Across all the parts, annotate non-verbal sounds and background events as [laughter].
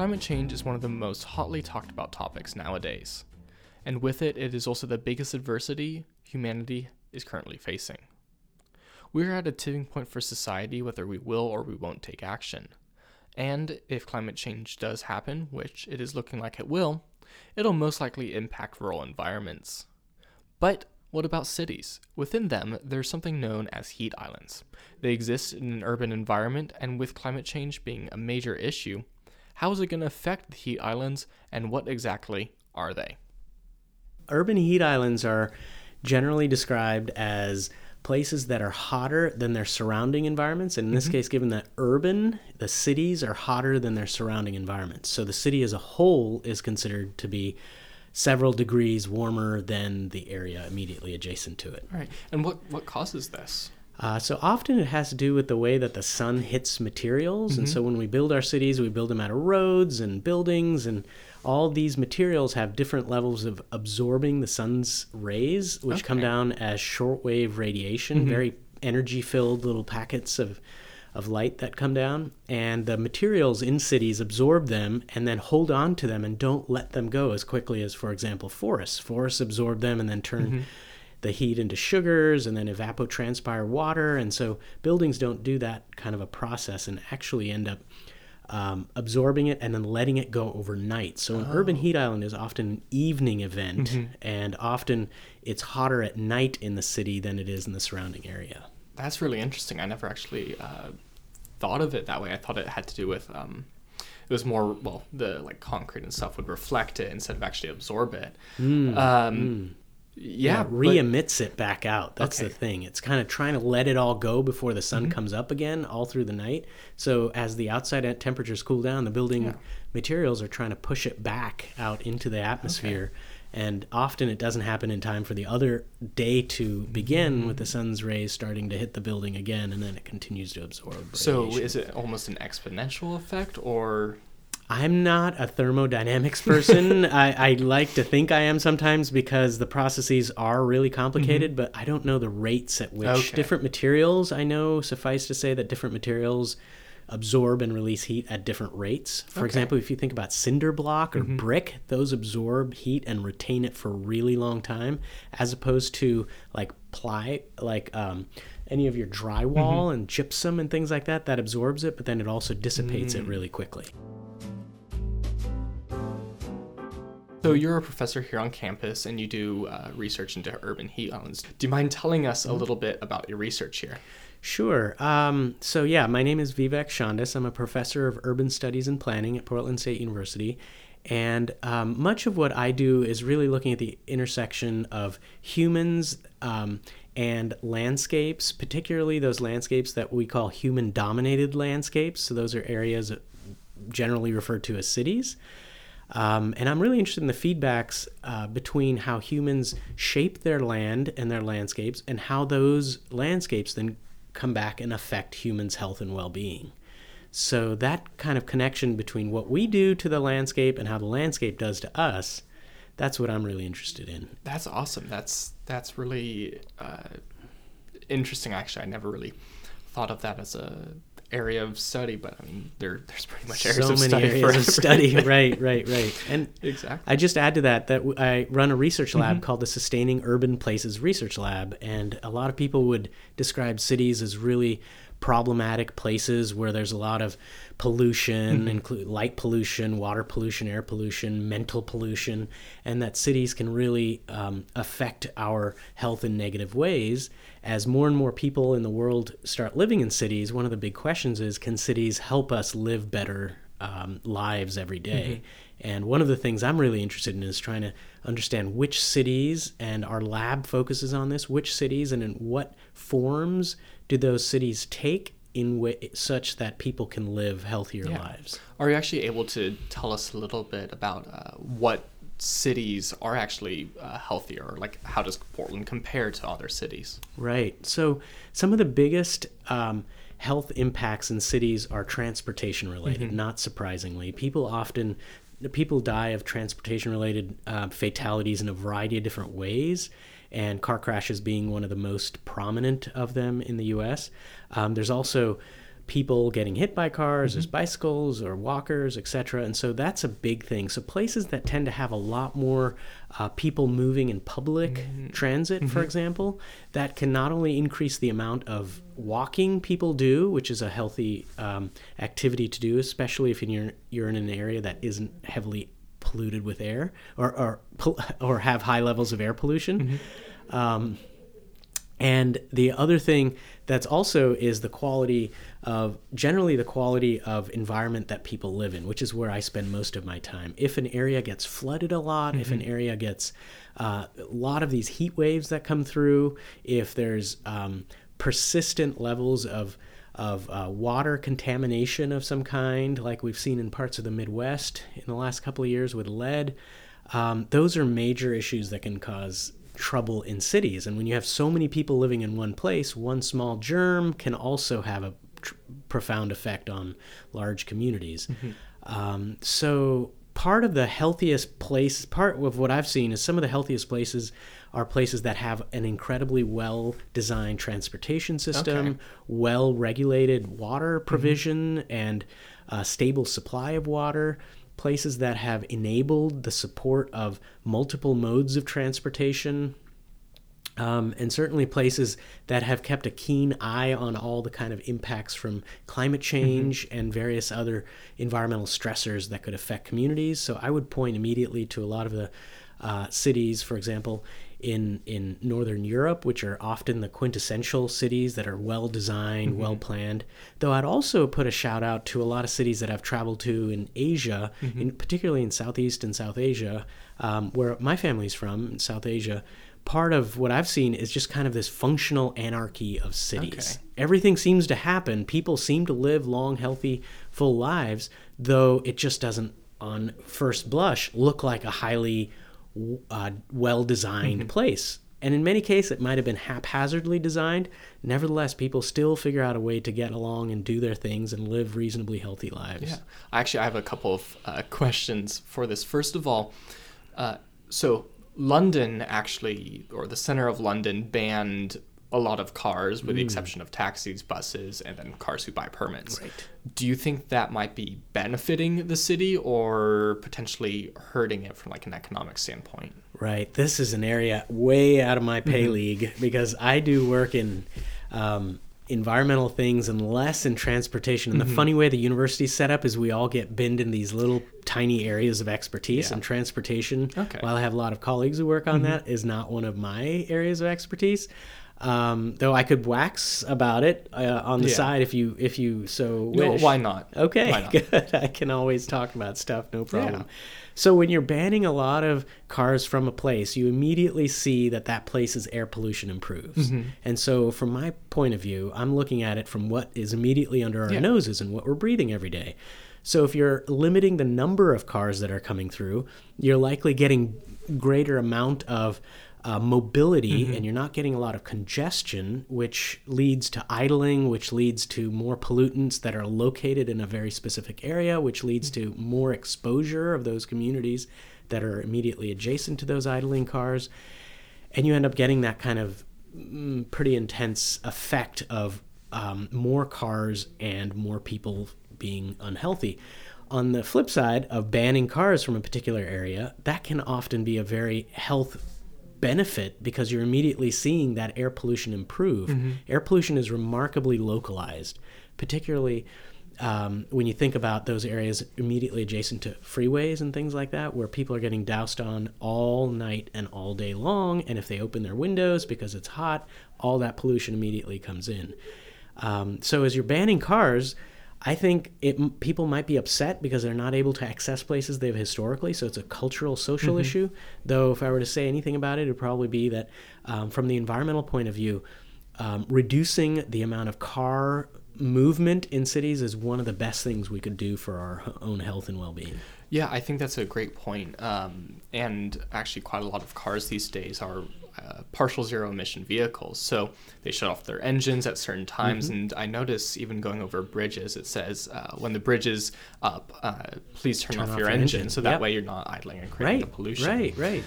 Climate change is one of the most hotly talked about topics nowadays, and with it, it is also the biggest adversity humanity is currently facing. We're at a tipping point for society whether we will or we won't take action. And if climate change does happen, which it is looking like it will, it'll most likely impact rural environments. But what about cities? Within them, there's something known as heat islands. They exist in an urban environment, and with climate change being a major issue, how is it going to affect the heat islands, and what exactly are they? Urban heat islands are generally described as places that are hotter than their surrounding environments. And in this mm-hmm. case, given that urban, the cities are hotter than their surrounding environments. So the city as a whole is considered to be several degrees warmer than the area immediately adjacent to it. Right. And what, what causes this? Uh, so often it has to do with the way that the sun hits materials. Mm-hmm. And so when we build our cities, we build them out of roads and buildings and all these materials have different levels of absorbing the sun's rays, which okay. come down as shortwave radiation, mm-hmm. very energy filled little packets of, of light that come down. And the materials in cities absorb them and then hold on to them and don't let them go as quickly as, for example, forests. Forests absorb them and then turn. Mm-hmm. The heat into sugars and then evapotranspire water. And so buildings don't do that kind of a process and actually end up um, absorbing it and then letting it go overnight. So an oh. urban heat island is often an evening event, mm-hmm. and often it's hotter at night in the city than it is in the surrounding area. That's really interesting. I never actually uh, thought of it that way. I thought it had to do with um, it was more well the like concrete and stuff would reflect it instead of actually absorb it. Mm. Um, mm yeah, yeah re-emits it back out. That's okay. the thing. It's kind of trying to let it all go before the sun mm-hmm. comes up again all through the night. So as the outside temperatures cool down, the building yeah. materials are trying to push it back out into the atmosphere. Okay. And often it doesn't happen in time for the other day to begin mm-hmm. with the sun's rays starting to hit the building again, and then it continues to absorb. Radiation. So is it almost an exponential effect, or I'm not a thermodynamics person. [laughs] I, I, like to think I am sometimes because the processes are really complicated, mm-hmm. but I don't know the rates at which okay. different materials. I know, suffice to say, that different materials absorb and release heat at different rates. For okay. example, if you think about cinder block or mm-hmm. brick, those absorb heat and retain it for a really long time, as opposed to like ply, like um, any of your drywall mm-hmm. and gypsum and things like that, that absorbs it, but then it also dissipates mm. it really quickly. So you're a professor here on campus and you do uh, research into urban heat islands. Do you mind telling us a mm-hmm. little bit about your research here? Sure. Um, so yeah, my name is Vivek Shandas. I'm a professor of urban studies and planning at Portland State University. And um, much of what I do is really looking at the intersection of humans um, and landscapes, particularly those landscapes that we call human dominated landscapes. So those are areas generally referred to as cities. Um, and I'm really interested in the feedbacks uh, between how humans shape their land and their landscapes and how those landscapes then come back and affect humans' health and well being. So, that kind of connection between what we do to the landscape and how the landscape does to us, that's what I'm really interested in. That's awesome. That's, that's really uh, interesting, actually. I never really thought of that as a area of study, but I mean, there there's pretty much areas so of many study areas of study. [laughs] right, right, right. And exactly. I just add to that that I run a research lab mm-hmm. called the Sustaining Urban Places Research Lab, and a lot of people would describe cities as really problematic places where there's a lot of pollution, mm-hmm. include light pollution, water pollution, air pollution, mental pollution, and that cities can really um, affect our health in negative ways. As more and more people in the world start living in cities, one of the big questions is can cities help us live better um, lives every day? Mm-hmm. And one of the things I'm really interested in is trying to understand which cities, and our lab focuses on this, which cities and in what forms do those cities take in way, such that people can live healthier yeah. lives. Are you actually able to tell us a little bit about uh, what cities are actually uh, healthier? Like, how does Portland compare to other cities? Right. So, some of the biggest um, health impacts in cities are transportation related. Mm-hmm. Not surprisingly, people often people die of transportation related uh, fatalities in a variety of different ways and car crashes being one of the most prominent of them in the U.S. Um, there's also people getting hit by cars, there's bicycles or walkers, etc. And so that's a big thing. So places that tend to have a lot more uh, people moving in public transit, for example, that can not only increase the amount of walking people do, which is a healthy um, activity to do, especially if you're you're in an area that isn't heavily polluted with air or or [laughs] or have high levels of air pollution. Um, and the other thing that's also is the quality of generally the quality of environment that people live in, which is where I spend most of my time. If an area gets flooded a lot, if an area gets uh, a lot of these heat waves that come through, if there's um, persistent levels of of uh, water contamination of some kind, like we've seen in parts of the Midwest in the last couple of years with lead, um, those are major issues that can cause trouble in cities. And when you have so many people living in one place, one small germ can also have a tr- profound effect on large communities. Um, so part of the healthiest place, part of what I've seen is some of the healthiest places are places that have an incredibly well designed transportation system, Okay. well regulated water provision, and a stable supply of water. Places that have enabled the support of multiple modes of transportation, um, and certainly places that have kept a keen eye on all the kind of impacts from climate change and various other environmental stressors that could affect communities. So I would point immediately to a lot of the uh, cities, for example, in in northern Europe, which are often the quintessential cities that are well designed, well planned. Though I'd also put a shout out to a lot of cities that I've traveled to in Asia, in particularly in Southeast and South Asia, um, where my family's from, in South Asia. Part of what I've seen is just kind of this functional anarchy of cities. Okay. Everything seems to happen. People seem to live long, healthy, full lives, though it just doesn't, on first blush, look like a highly uh, well designed place. And in many cases, it might have been haphazardly designed. Nevertheless, people still figure out a way to get along and do their things and live reasonably healthy lives. Yeah. Actually, I have a couple of uh, questions for this. First of all, uh, so London actually, or the center of London, banned a lot of cars, with the hmm. exception of taxis, buses, and then cars who buy permits. Right. Do you think that might be benefiting the city or potentially hurting it from like an economic standpoint? Right. This is an area way out of my mm-hmm. pay league because I do work in um, environmental things and less in transportation. And the mm-hmm. funny way the university's set up is we all get binned in these little tiny areas of expertise, Yeah. and transportation, Okay. while I have a lot of colleagues who work on mm-hmm. that, is not one of my areas of expertise. Um, though I could wax about it uh, on the Yeah. side if you if you so No, why not? Okay, Why not? [laughs] good. I can always talk about stuff, no problem. Yeah. So when you're banning a lot of cars from a place, you immediately see that that place's air pollution improves. Mm-hmm. And so from my point of view, I'm looking at it from what is immediately under our Yeah. noses and what we're breathing every day. So if you're limiting the number of cars that are coming through, you're likely getting greater amount of uh, mobility Mm-hmm. and you're not getting a lot of congestion, which leads to idling, which leads to more pollutants that are located in a very specific area, which leads to more exposure of those communities that are immediately adjacent to those idling cars. And you end up getting that kind of mm, pretty intense effect of um, more cars and more people being unhealthy. On the flip side of banning cars from a particular area, that can often be a very health benefit because you're immediately seeing that air pollution improve. Air pollution is remarkably localized, particularly um, when you think about those areas immediately adjacent to freeways and things like that, where people are getting doused on all night and all day long. And if they open their windows because it's hot, all that pollution immediately comes in. Um, so as you're banning cars, I think it people might be upset because they're not able to access places they've historically. So it's a cultural, social issue. Though, if I were to say anything about it, it'd probably be that um, from the environmental point of view, um, reducing the amount of car movement in cities is one of the best things we could do for our own health and well-being. Yeah, I think that's a great point. Um, and actually, quite a lot of cars these days are uh, partial zero emission vehicles. So they shut off their engines at certain times. Mm-hmm. And I notice even going over bridges, it says uh, when the bridge is up, uh, please turn, off, your engine. So that Yep. way you're not idling and creating Right, the pollution. right, right.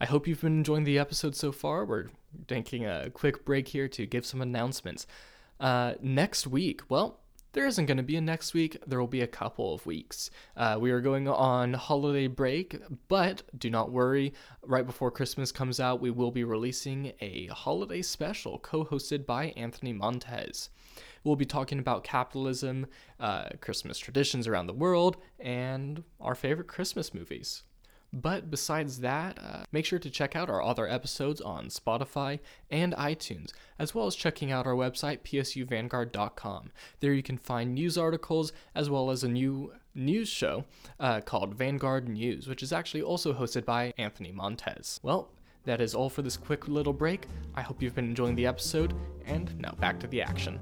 I hope you've been enjoying the episode so far. We're taking a quick break here to give some announcements. Uh, next week, well, there isn't going to be a next week. There will be a couple of weeks. Uh, we are going on holiday break, but do not worry. Right before Christmas comes out, we will be releasing a holiday special co hosted by Anthony Montez. We'll be talking about capitalism, uh, Christmas traditions around the world, and our favorite Christmas movies. But besides that, uh, make sure to check out our other episodes on Spotify and iTunes, as well as checking out our website, psuvanguard.com. There you can find news articles as well as a new news show uh, called Vanguard News, which is actually also hosted by Anthony Montez. Well, that is all for this quick little break. I hope you've been enjoying the episode, and now back to the action.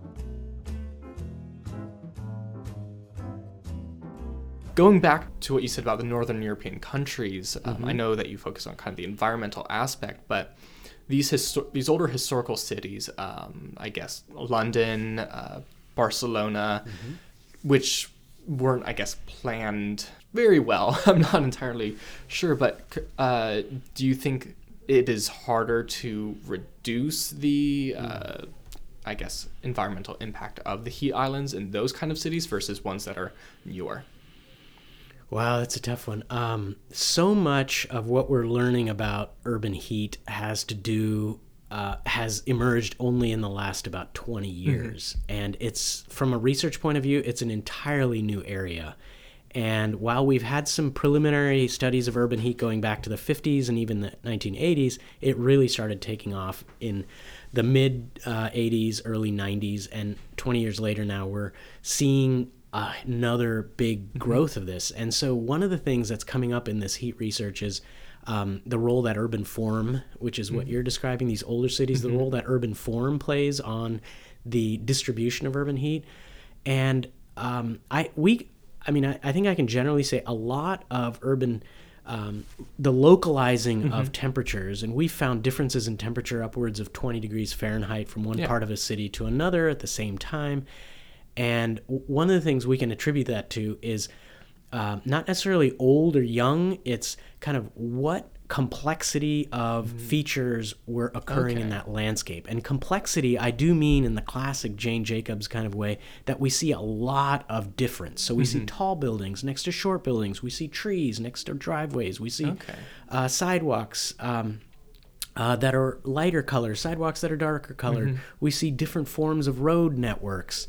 Going back to what you said about the northern European countries, um, mm-hmm. I know that you focus on kind of the environmental aspect, but these histo- these older historical cities, um, I guess London, uh, Barcelona, mm-hmm. which weren't, I guess, planned very well. [laughs] I'm not entirely sure, but uh, do you think it is harder to reduce the uh, I guess, environmental impact of the heat islands in those kind of cities versus ones that are newer? Wow, that's a tough one. Um, so much of what we're learning about urban heat has to do uh, has emerged only in the last about 20 mm-hmm. years. Mm-hmm. And it's, from a research point of view, it's an entirely new area. And while we've had some preliminary studies of urban heat going back to the 50s and even the 1980s, it really started taking off in the mid uh, 80s, early 90s. And 20 years later now, we're seeing uh, another big mm-hmm. growth of this. And so, one of the things that's coming up in this heat research is um, the role that urban form, which is what mm-hmm. you're describing, these older cities, the mm-hmm. role that urban form plays on the distribution of urban heat. And um, I we I mean I, I, think I can generally say a lot of urban um, the localizing mm-hmm. of temperatures, and we found differences in temperature upwards of 20 degrees Fahrenheit from one yeah. part of a city to another at the same time. And one of the things we can attribute that to is uh, not necessarily old or young, it's kind of what complexity of mm. features were occurring okay. in that landscape. And complexity, I do mean in the classic Jane Jacobs kind of way, that we see a lot of difference. So we mm-hmm. see tall buildings next to short buildings, we see trees next to driveways, we see okay. uh, sidewalks. Um, uh, that are lighter colors, sidewalks that are darker colored. Mm-hmm. We see different forms of road networks.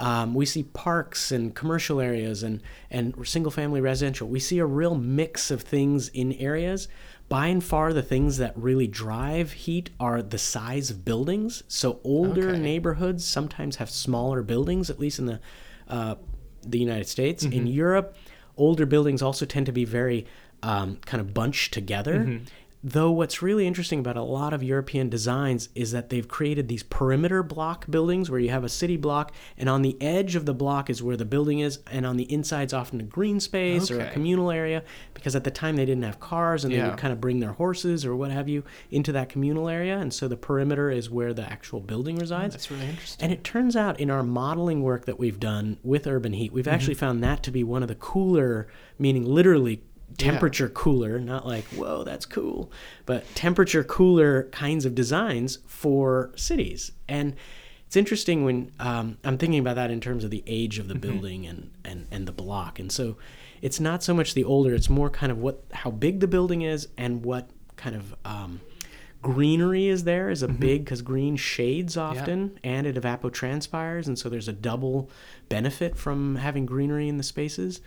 Um, we see parks and commercial areas and, and single family residential. We see a real mix of things in areas. By and far, the things that really drive heat are the size of buildings. So, older okay. neighborhoods sometimes have smaller buildings, at least in the, uh, the United States. Mm-hmm. In Europe, older buildings also tend to be very um, kind of bunched together. Mm-hmm. Though what's really interesting about a lot of European designs is that they've created these perimeter block buildings where you have a city block, and on the edge of the block is where the building is, and on the inside is often a green space okay. or a communal area. Because at the time they didn't have cars, and yeah. they would kind of bring their horses or what have you into that communal area, and so the perimeter is where the actual building resides. Oh, that's really interesting. And it turns out in our modeling work that we've done with urban heat, we've mm-hmm. actually found that to be one of the cooler, meaning literally temperature yeah. cooler, not like, whoa, that's cool, but temperature cooler kinds of designs for cities. And it's interesting when um, I'm thinking about that in terms of the age of the mm-hmm. building and, and, and the block. And so it's not so much the older, it's more kind of what how big the building is and what kind of um, greenery is there is a mm-hmm. big because green shades often yeah. and it evapotranspires and so there's a double benefit from having greenery in the spaces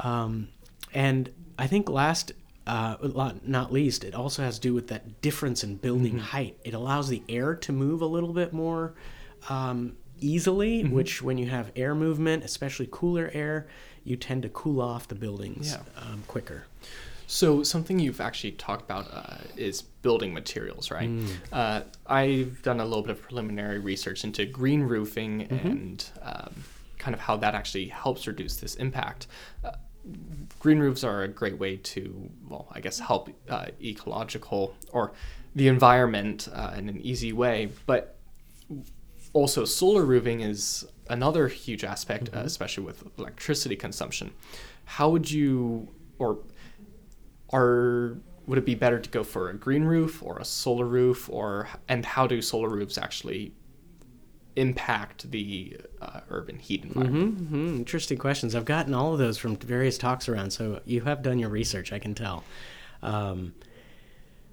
um, and I think last, uh, not least, it also has to do with that difference in building mm-hmm. height. It allows the air to move a little bit more um, easily, mm-hmm. which when you have air movement, especially cooler air, you tend to cool off the buildings yeah. um, quicker. So something you've actually talked about uh, is building materials, right? Mm. Uh, I've done a little bit of preliminary research into green roofing mm-hmm. and um, kind of how that actually helps reduce this impact. Uh, green roofs are a great way to, well, I guess, help uh, ecological or the environment uh, in an easy way. But also, solar roofing is another huge aspect, mm-hmm. uh, especially with electricity consumption. How would you, or are would it be better to go for a green roof or a solar roof, or and how do solar roofs actually impact the uh, urban heat environment? Mm-hmm, mm-hmm. Interesting questions. I've gotten all of those from various talks around, so you have done your research, I can tell. Um,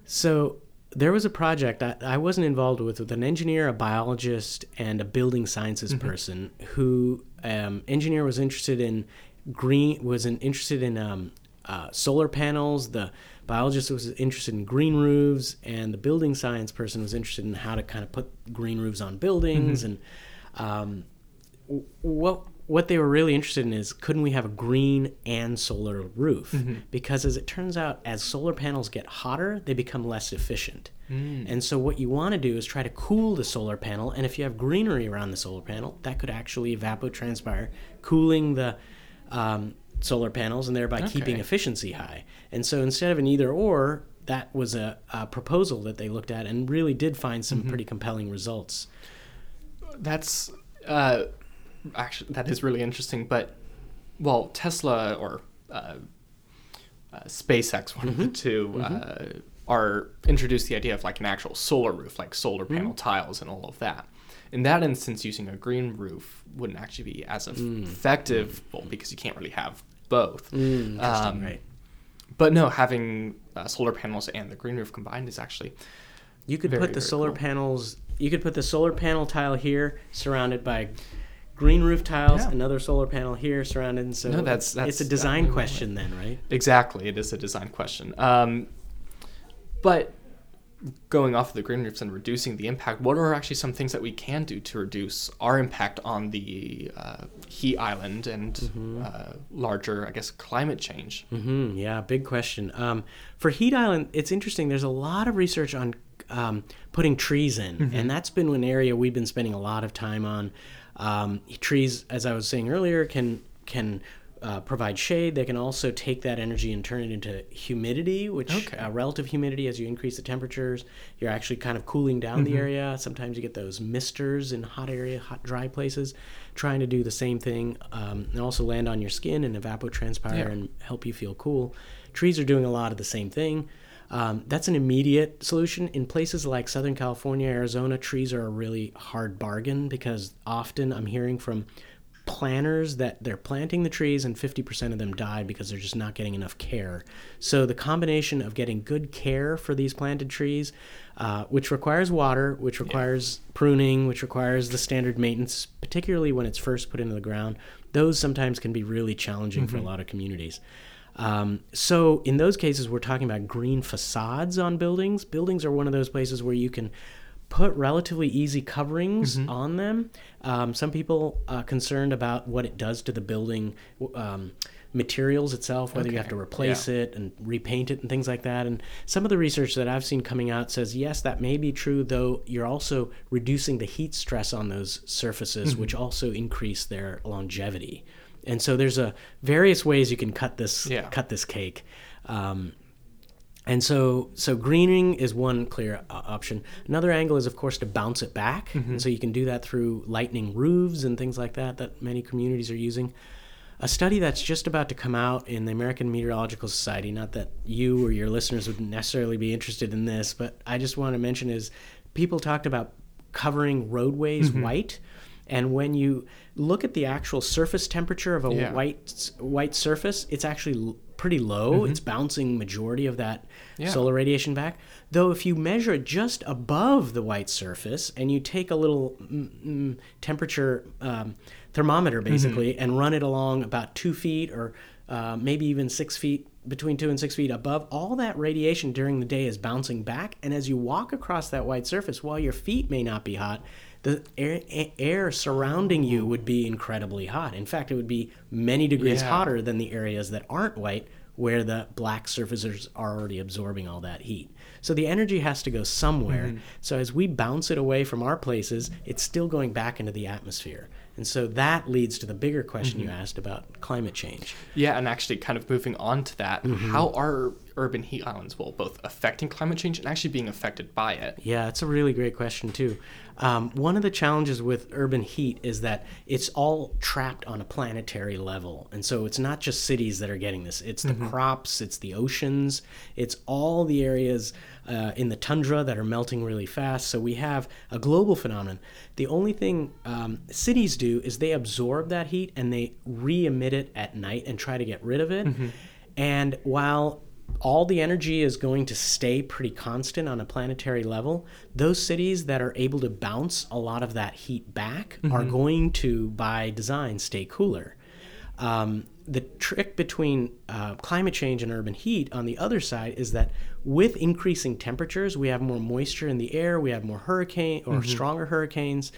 so there was a project I, I wasn't involved with with an engineer, a biologist, and a building sciences Mm-hmm. person who um, engineer was interested in green was interested in um, uh, solar panels. The biologist was interested in green roofs, and the building science person was interested in how to kind of put green roofs on buildings. And um, w- what what they were really interested in is couldn't we have a green and solar roof? Because as it turns out, as solar panels get hotter, they become less efficient. And so what you want to do is try to cool the solar panel, and if you have greenery around the solar panel, that could actually evapotranspire, cooling the um, solar panels and thereby keeping efficiency high. And so instead of an either or, that was a, a proposal that they looked at and really did find some pretty compelling results. That's uh, actually that is really interesting. But well, Tesla or uh, uh, SpaceX, one of the 2 uh, are introduced the idea of like an actual solar roof, like solar panel tiles and all of that. In that instance, using a green roof wouldn't actually be as eff- effective, well, because you can't really have both. Interesting, Um, right? But no, having uh, solar panels and the green roof combined is actually You could Very, put the solar cool. panels. You could put the solar panel tile here, surrounded by green roof tiles. Yeah. Another solar panel here, surrounded. And so No, that's- that's it's a design question then, right? Exactly, it is a design question. Um, but going off of the green roofs and reducing the impact, what are actually some things that we can do to reduce our impact on the uh, heat island and Mm-hmm. uh, larger, I guess, climate change? hmm yeah, big question. Um, for Heat Island, it's interesting. There's a lot of research on um, putting trees in, and that's been an area we've been spending a lot of time on. Um, trees, as I was saying earlier, can can uh, provide shade. They can also take that energy and turn it into humidity, which Okay. uh, relative humidity as you increase the temperatures, you're actually kind of cooling down Mm-hmm. the area. Sometimes you get those misters in hot area, hot dry places, trying to do the same thing um, and also land on your skin and evapotranspire Yeah. and help you feel cool. Trees are doing a lot of the same thing. Um, that's an immediate solution. In places like Southern California, Arizona, trees are a really hard bargain because often I'm hearing from planters that they're planting the trees and 50% of them die because they're just not getting enough care. So the combination of getting good care for these planted trees, uh, which requires water, which requires pruning, which requires the standard maintenance, particularly when it's first put into the ground, those sometimes can be really challenging for a lot of communities. Um, so in those cases, we're talking about green facades on buildings. Buildings are one of those places where you can put relatively easy coverings on them. Um, some people are concerned about what it does to the building um, materials itself, whether you have to replace it and repaint it and things like that. And some of the research that I've seen coming out says yes, that may be true, though you're also reducing the heat stress on those surfaces, which also increase their longevity. And so there's a various ways you can cut this Yeah. cut this cake. Um, and so, so greening is one clear uh, option. Another angle is, of course, to bounce it back. And so you can do that through lightning roofs and things like that that many communities are using. A study that's just about to come out in the American Meteorological Society, not that you or your listeners would necessarily be interested in this, but I just want to mention is people talked about covering roadways white. And when you look at the actual surface temperature of a Yeah. white white surface, it's actually pretty low. It's bouncing majority of that Yeah. solar radiation back. Though if you measure it just above the white surface and you take a little mm, mm, temperature um, thermometer basically and run it along about two feet or uh, maybe even six feet between two and six feet above, all that radiation during the day is bouncing back. And as you walk across that white surface, while your feet may not be hot, the air, air surrounding you would be incredibly hot. In fact, it would be many degrees Yeah. hotter than the areas that aren't white, where the black surfaces are already absorbing all that heat. So the energy has to go somewhere. Mm-hmm. So as we bounce it away from our places, it's still going back into the atmosphere. And so that leads to the bigger question Mm-hmm. you asked about climate change. Yeah, and actually, kind of moving on to that, Mm-hmm. how are urban heat islands, well, both affecting climate change and actually being affected by it? Yeah, it's a really great question, too. Um, one of the challenges with urban heat is that it's all trapped on a planetary level. And so it's not just cities that are getting this, it's the mm-hmm. crops, it's the oceans, it's all the areas uh, in the tundra that are melting really fast. So we have a global phenomenon. The only thing um, cities do is they absorb that heat and they re emit it at night and try to get rid of it. Mm-hmm. And while all the energy is going to stay pretty constant on a planetary level. Those cities that are able to bounce a lot of that heat back mm-hmm. are going to, by design, stay cooler. Um, the trick between uh, climate change and urban heat on the other side is that with increasing temperatures, we have more moisture in the air, we have more hurricane or mm-hmm. stronger hurricanes,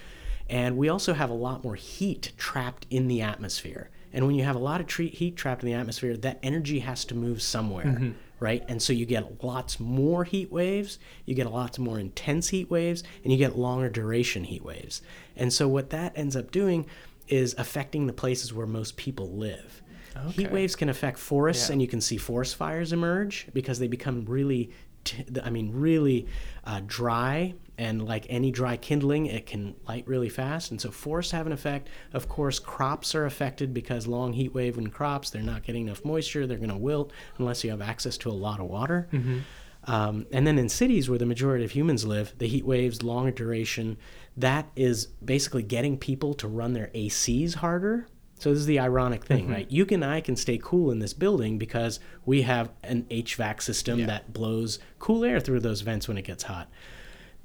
and we also have a lot more heat trapped in the atmosphere. And when you have a lot of tre- heat trapped in the atmosphere, that energy has to move somewhere. Mm-hmm right? And so you get lots more heat waves, you get lots more intense heat waves, and you get longer duration heat waves. And so what that ends up doing is affecting the places where most people live. Okay. Heat waves can affect forests, yeah. and you can see forest fires emerge because they become really, t- I mean, really uh, dry and like any dry kindling it can light really fast and so forests have an effect of course crops are affected because long heat wave and crops they're not getting enough moisture they're going to wilt unless you have access to a lot of water mm-hmm. um, and then in cities where the majority of humans live the heat waves longer duration that is basically getting people to run their acs harder so this is the ironic thing, mm-hmm. right? You and I can stay cool in this building because we have an HVAC system yeah. that blows cool air through those vents when it gets hot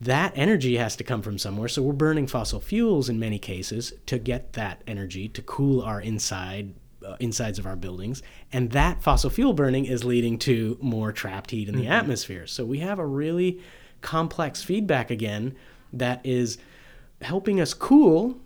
that energy has to come from somewhere. So we're burning fossil fuels in many cases to get that energy to cool our inside uh, insides of our buildings, and that fossil fuel burning is leading to more trapped heat in the mm-hmm. atmosphere. So we have a really complex feedback again that is helping us cool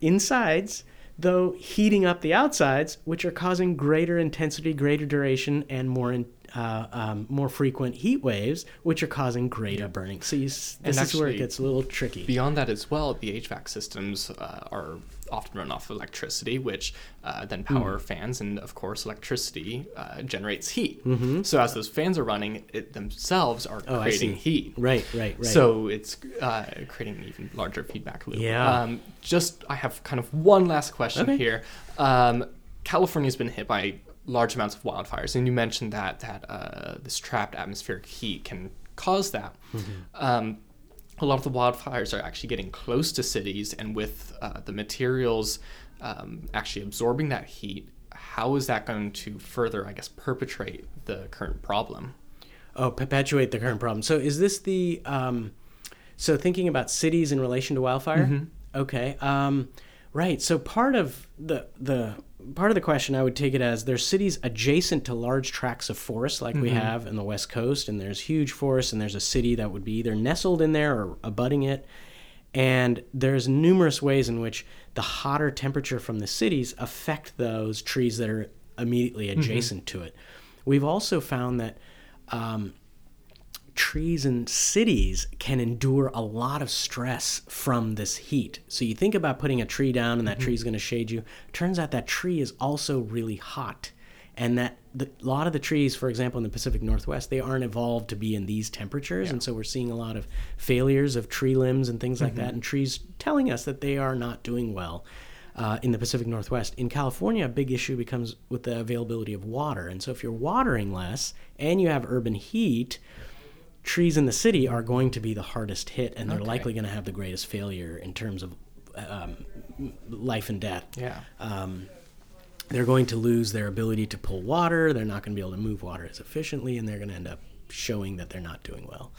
insides though heating up the outsides, which are causing greater intensity, greater duration, and more in, uh, um, more frequent heat waves, which are causing greater burning. So you, this and is actually, where it gets a little tricky. Beyond that as well, the HVAC systems uh, are often run off of electricity, which uh, then power mm. fans, and of course, electricity uh, generates heat. Mm-hmm. So as those fans are running, it themselves are oh, creating heat. Right, right, right. So it's uh, creating an even larger feedback loop. Yeah. Um, just I have kind of one last question okay. here. Um, California's been hit by large amounts of wildfires, and you mentioned that that uh, this trapped atmospheric heat can cause that. Mm-hmm. Um, a lot of the wildfires are actually getting close to cities, and with uh, the materials um, actually absorbing that heat, how is that going to further, I guess, perpetrate the current problem? Oh, perpetuate the current problem. So is this the um, so thinking about cities in relation to wildfire? Mm-hmm. Okay. Um, right. So part of the the part of the question I would take it as there's cities adjacent to large tracts of forest like mm-hmm. we have in the west coast and there's huge forests and there's a city that would be either nestled in there or abutting it and there's numerous ways in which the hotter temperature from the cities affect those trees that are immediately mm-hmm. adjacent mm-hmm. to it we've also found that um, trees in cities can endure a lot of stress from this heat. So you think about putting a tree down and that mm-hmm. tree is going to shade you. Turns out that tree is also really hot. And that the, a lot of the trees, for example, in the Pacific Northwest, they aren't evolved to be in these temperatures. Yeah. And so we're seeing a lot of failures of tree limbs and things like mm-hmm. that, and trees telling us that they are not doing well. Uh, in the Pacific Northwest. In California, a big issue becomes with the availability of water. And so, if you're watering less and you have urban heat, trees in the city are going to be the hardest hit, and they're okay. likely going to have the greatest failure in terms of um, life and death. Yeah. Um, they're going to lose their ability to pull water. They're not going to be able to move water as efficiently, and they're going to end up showing that they're not doing well.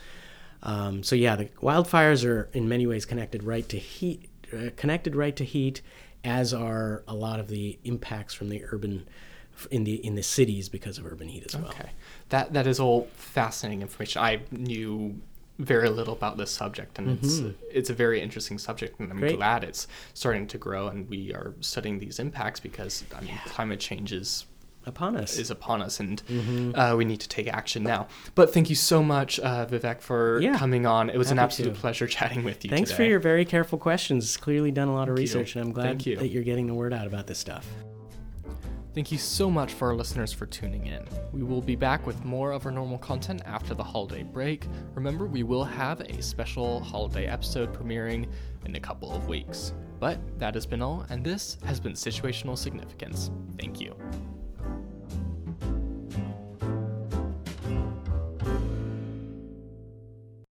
Um, so yeah, the wildfires are in many ways connected right to heat, uh, connected right to heat, as are a lot of the impacts from the urban in the in the cities because of urban heat as well. Okay, that that is all fascinating information. I knew very little about this subject, and mm-hmm. it's it's a very interesting subject, and I'm Great. glad it's starting to grow, and we are studying these impacts because I mean yeah. climate change is upon us is upon us and mm-hmm. uh, we need to take action now but thank you so much uh, vivek for yeah. coming on it was an absolute to. pleasure [laughs] chatting with you thanks today. for your very careful questions clearly done a lot of thank research you. and i'm glad that you're getting the word out about this stuff Thank you so much for our listeners for tuning in. We will be back with more of our normal content after the holiday break. Remember, we will have a special holiday episode premiering in a couple of weeks. But that has been all, and this has been Situational Significance. Thank you.